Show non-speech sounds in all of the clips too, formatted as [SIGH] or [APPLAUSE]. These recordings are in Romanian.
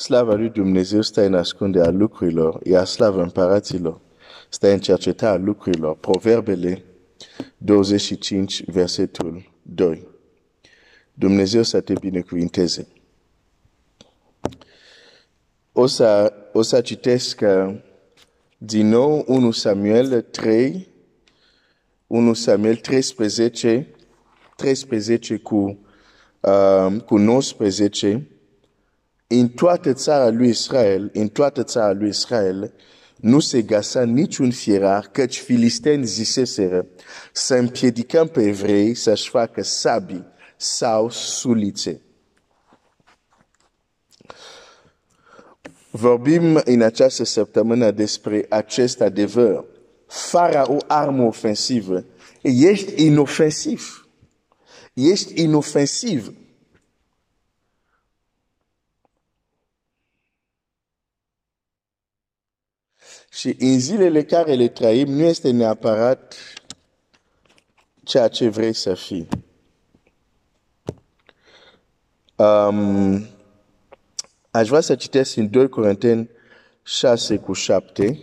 Slava lui Dumnezeu stă în ascunde a lucrurilor, iar slava împăraților stă în cerceta a lucrurilor. Proverbele 25, versetul 2. Dumnezeu să te binecuvinteze. O să, o să citesc uh, din nou 1 Samuel 3, 1 Samuel 13, 13 cu, uh, cu 19, în toată țara lui Israel, în toată țara lui Israel, nu se găsa niciun fierar, căci filisteni ziseseră să împiedicăm pe evrei să-și facă sabii sau sulițe. Vorbim în această săptămână despre acest adevăr. Fără o armă ofensivă, ești inofensiv. Ești inofensiv. Și în zilele care le trăim, nu este neapărat ceea ce vrei să fii. Um, aș vrea să citesc în 2 Corinteni 6 cu 7.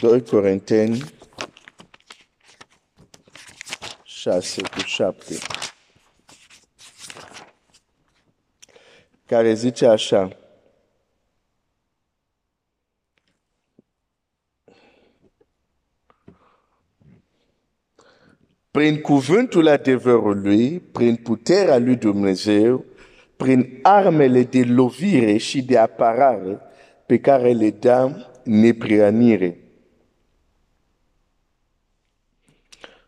2 Corinteni 6 cu 7. Care zice așa. Prin cuvântul adevărului, prin puterea lui Dumnezeu, prin armele de lovire și de apărare pe care le dăm neprianire.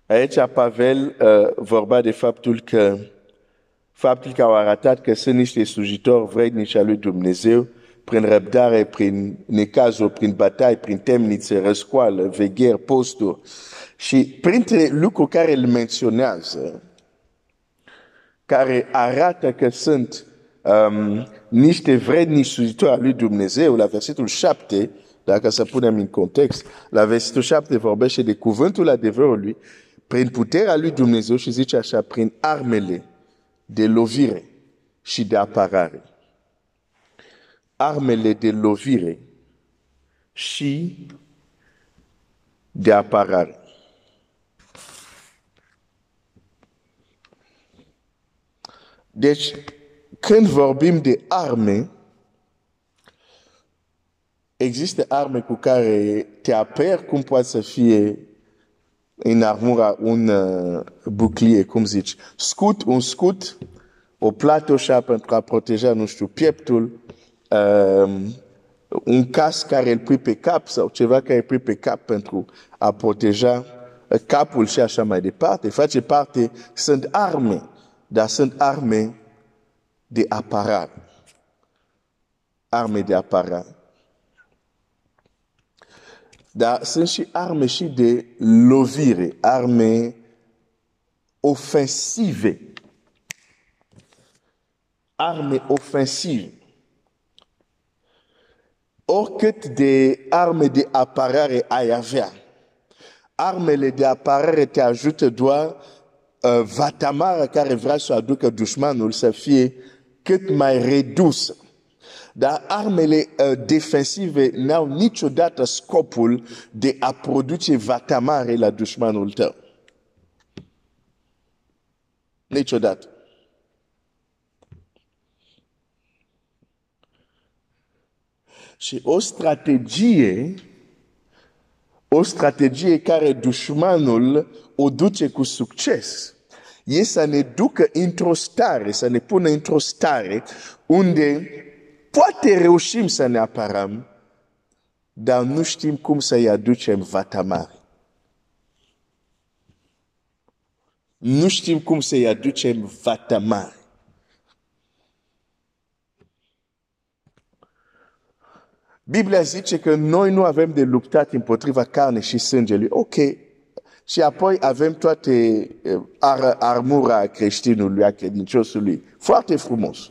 Aici Pavel uh, vorba de faptul că faptul că au arătat că sunt niște slujitori vrednici al lui Dumnezeu prin răbdare, prin necazuri, prin batai, prin temnițe, răscoală, vegheri, posturi, și printre lucruri care îl menționează, care arată că sunt um, niște vrednici slujitori al lui Dumnezeu, la versetul 7, dacă să punem în context, la versetul 7 vorbește de cuvântul adevărului, prin puterea lui Dumnezeu și zice așa, prin armele de lovire și de apărare. Armele de lovire și de apărare. Deci, când vorbim de arme, există arme cu care te aperi, cum poate să fie în armura un uh, buclier, cum zici, scut, un scut, o platoșa pentru a proteja, nu știu, pieptul, um, un casc care îl pui pe cap sau ceva care îl pui pe cap pentru a proteja capul și așa mai departe, face parte, sunt arme dar sunt arme de apărare. Arme de apărare. Dar sunt și arme și de lovire, arme ofensive. Arme ofensive. Oricât de arme de apărare ai avea, armele de apărare te ajută doar uh, vatamara care vrea să aducă dușmanul să fie cât mai redusă. Dar armele uh, defensive n-au niciodată scopul de a produce vatamare la dușmanul tău. Niciodată. Și o strategie, o strategie care dușmanul o duce cu succes e să ne ducă într-o stare, să ne pună într-o stare unde poate reușim să ne apărăm, dar nu știm cum să-i aducem vatamare. Nu știm cum să-i aducem vatamare. Biblia zice că noi nu avem de luptat împotriva carne și sângelui. Ok, și apoi avem toate eh, ar, armura creștinului, a credinciosului. Foarte frumos.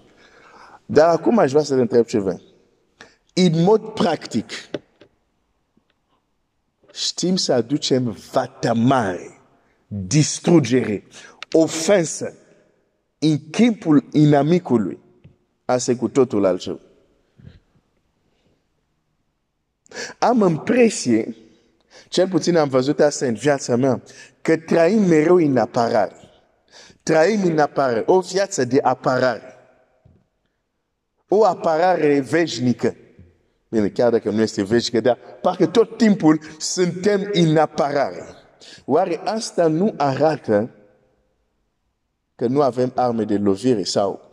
Dar acum aș vrea să te întreb ceva. În mod practic, știm să aducem vatamare, distrugere, ofensă în chipul inamicului, asta e cu totul altceva. Am impresie, cel puțin am văzut asta în viața mea, că trăim mereu în apărare. Trăim în apărare, o viață de apărare. O apărare veșnică. Bine, chiar dacă nu este veșnică, dar parcă tot timpul suntem în apărare. Oare asta nu arată că nu avem arme de lovire sau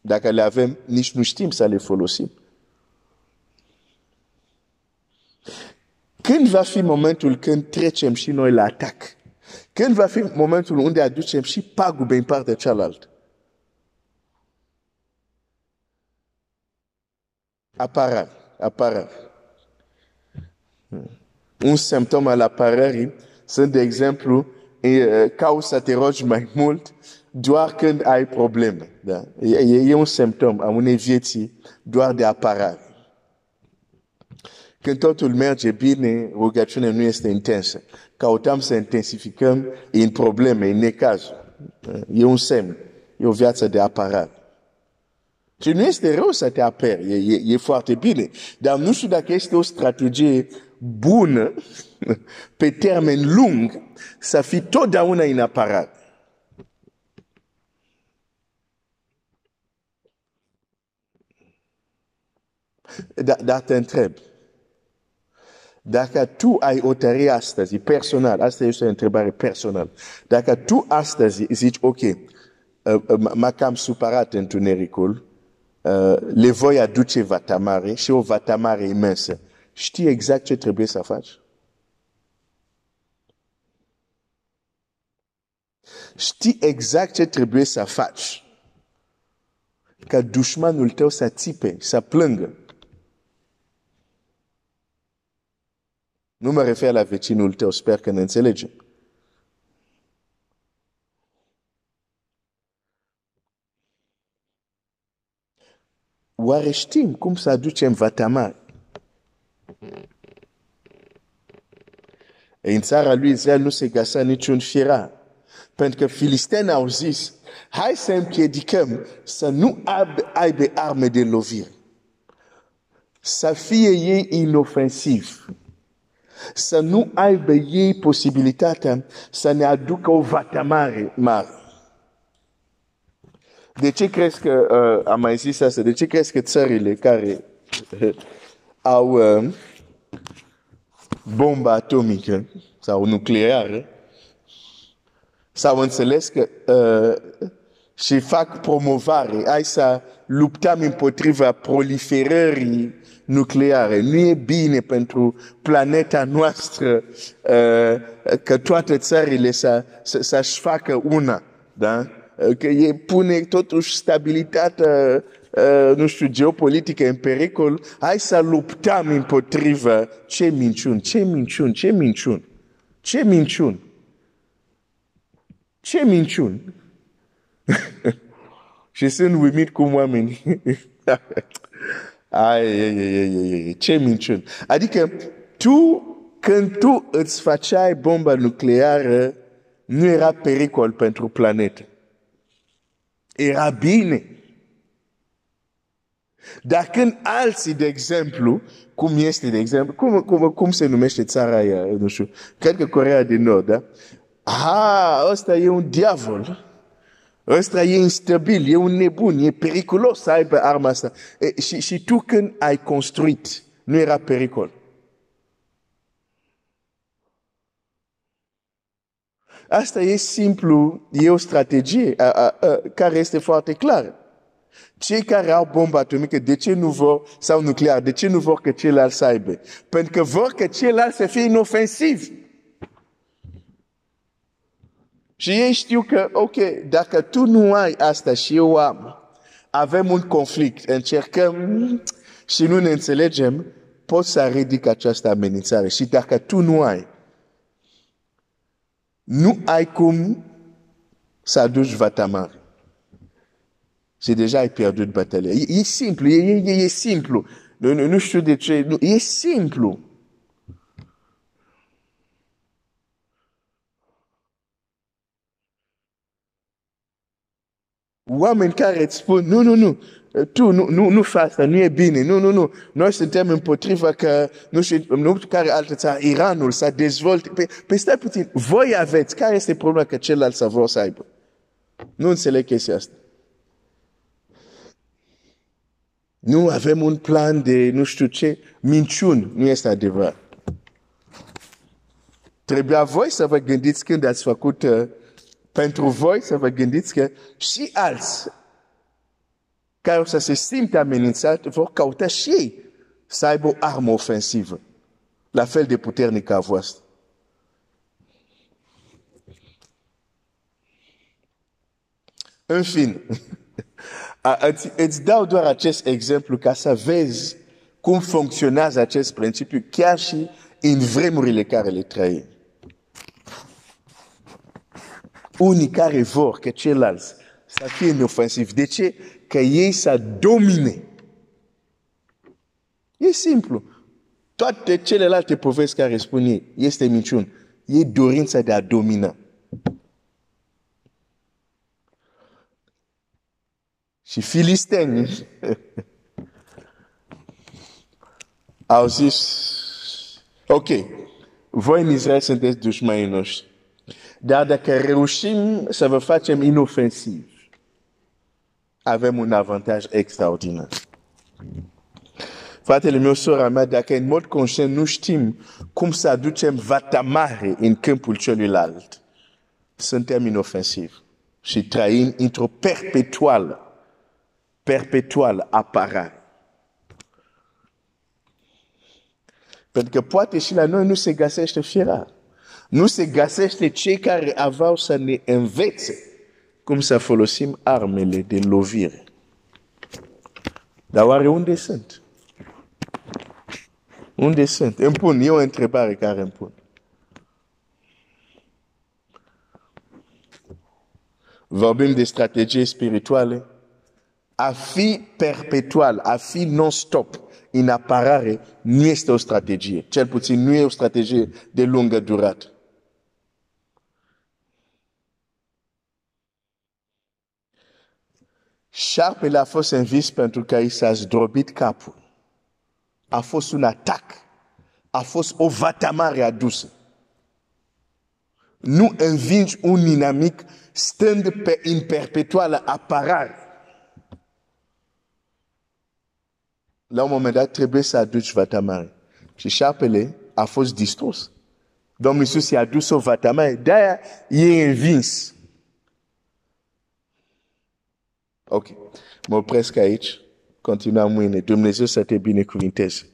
dacă le avem, nici nu știm să le folosim? Când va fi momentul când trecem și noi la atac? Când va fi momentul unde aducem și pagube în partea cealaltă? Apărare, apărare. Un simptom al apărării sunt, de exemplu, ca să te rogi mai mult doar când ai probleme. Da? E, e un simptom a unei vieții doar de apărare. Când totul merge bine, rugăciunea nu este intensă. Căutăm să intensificăm în probleme, în necazuri. E un semn. E o viață de apărare. Și nu este rău să te aperi, e, e, e foarte bine. Dar nu știu dacă este o strategie bună, [LAUGHS] pe termen lung, să fii totdeauna în apărare. Dar da, te întreb, dacă tu ai o tărie astăzi, personal, asta este o întrebare personală, dacă tu astăzi zici, ok, uh, uh, m-a cam supărat întunericul, uh, le voi aduce vatamare și o vatamare imensă, știi exact ce trebuie să faci? Știi exact ce trebuie să faci ca dușmanul tău să țipe, să plângă. Nu mă refer la vecinul tău, sper că ne înțelegem. Oare știm cum să aducem vatamar? În țara lui Israel nu se găsea niciun firar. Pentru că filistenii au zis, hai să împiedicăm să nu aibă arme de lovire. Să fie ei inofensiv să nu aibă ei posibilitatea să ne aducă o vatamare mare. De ce crezi că, uh, am mai zis asta, de ce crezi că țările care uh, [LAUGHS] au uh, bomba atomică sau nucleară s-au înțeles că uh, și fac promovare, hai să luptăm împotriva proliferării nucleare. Nu e bine pentru planeta noastră uh, că toate țările să, să, să-și facă una. Da? Că e pune totuși stabilitatea Uh, nu știu, geopolitică în pericol, hai să luptăm împotriva ce minciuni, ce minciuni, ce minciuni, ce minciuni, ce minciuni. [LAUGHS] și sunt uimit cum oamenii [LAUGHS] Ai, ai, ai, ai, ai, ce minciuni. Adică tu, când tu îți făceai bomba nucleară, nu era pericol pentru planetă. Era bine. Dar când alții, de exemplu, cum este, de exemplu, cum, cum, cum se numește țara aia, nu știu, cred că Corea de Nord, da? Ah, ăsta e un diavol. Ăsta e instabil, e un nebun, e periculos să aibă arma asta. E, și, și tu când ai construit, nu era pericol. Asta e simplu, e o strategie a, a, a, care este foarte clară. Cei care au bomba atomică, de ce nu vor, sau nuclear, de ce nu vor că ceilalți să aibă? Pentru că vor că ceilalți să fie inofensivi. Și ei știu că, ok, dacă tu nu ai asta și eu am, avem un conflict, încercăm și nu ne înțelegem, poți să ridic această amenințare. Și dacă tu nu ai, nu ai cum să aduci vatamar. Și deja ai pierdut bătălia. E, e simplu, e, e, e simplu. Nu, nu, nu știu de ce, nu, e simplu. Oameni care îți spun, nu, nu, nu, tu nu, nu, nu fă asta, nu e bine, nu, nu, nu, noi suntem împotriva că, nu știu, nu care altă țară, Iranul să dezvolte. Păi, păi stai puțin, voi aveți, care este problema că celălalt să vor să aibă? Nu înțeleg chestia asta. Nu avem un plan de nu știu ce, minciuni, nu este adevărat. Trebuia voi să vă gândiți când ați făcut uh, pentru voi să vă gândiți că și alți care o să se simte amenințat vor cauta și ei să aibă o armă ofensivă, la fel de puternică a voastră. În fin, [LAUGHS] îți, îți dau doar acest exemplu ca să vezi cum funcționează acest principiu chiar și în vremurile care le trăim. Unii care vor că ceilalți să fie ofensiv. De ce? Că ei să domine. E simplu. Toate celelalte povesti care spun ei, este minciun. E dorința de a domina. Și filistenii [LAUGHS] au zis, ok, voi în Israel sunteți dușmanii noștri. Dar dacă reușim să vă facem inofensiv, avem un avantaj extraordinar. Fratele meu, sora mea, dacă în mod conștient nu știm cum să aducem vatamare în câmpul celuilalt, suntem inofensivi și trăim într-o perpetuală, perpetuală apărare. Pentru că poate și la noi nu se găsește fiera. Nu se găsește cei care aveau să ne învețe cum să folosim armele de lovire. Dar oare unde sunt? Unde sunt? Îmi pun, e o întrebare care îmi pun. Vorbim de strategii spirituale. A fi perpetual, a fi non-stop în apărare nu este o strategie. Cel puțin nu e o strategie de lungă durată. Șarpele a fost învis pentru că i s-a zdrobit capul. A fost un atac. A fost o vatamare adusă. Nu învingi un inamic stând pe în perpetuală apărare. La un moment dat trebuie să aduci vatamare. Și șarpele a fost distrus. Domnul Iisus i-a adus o vatamare. De-aia e învins. Ok. Mă opresc aici. Continuăm mâine. Dumnezeu să te binecuvinteze.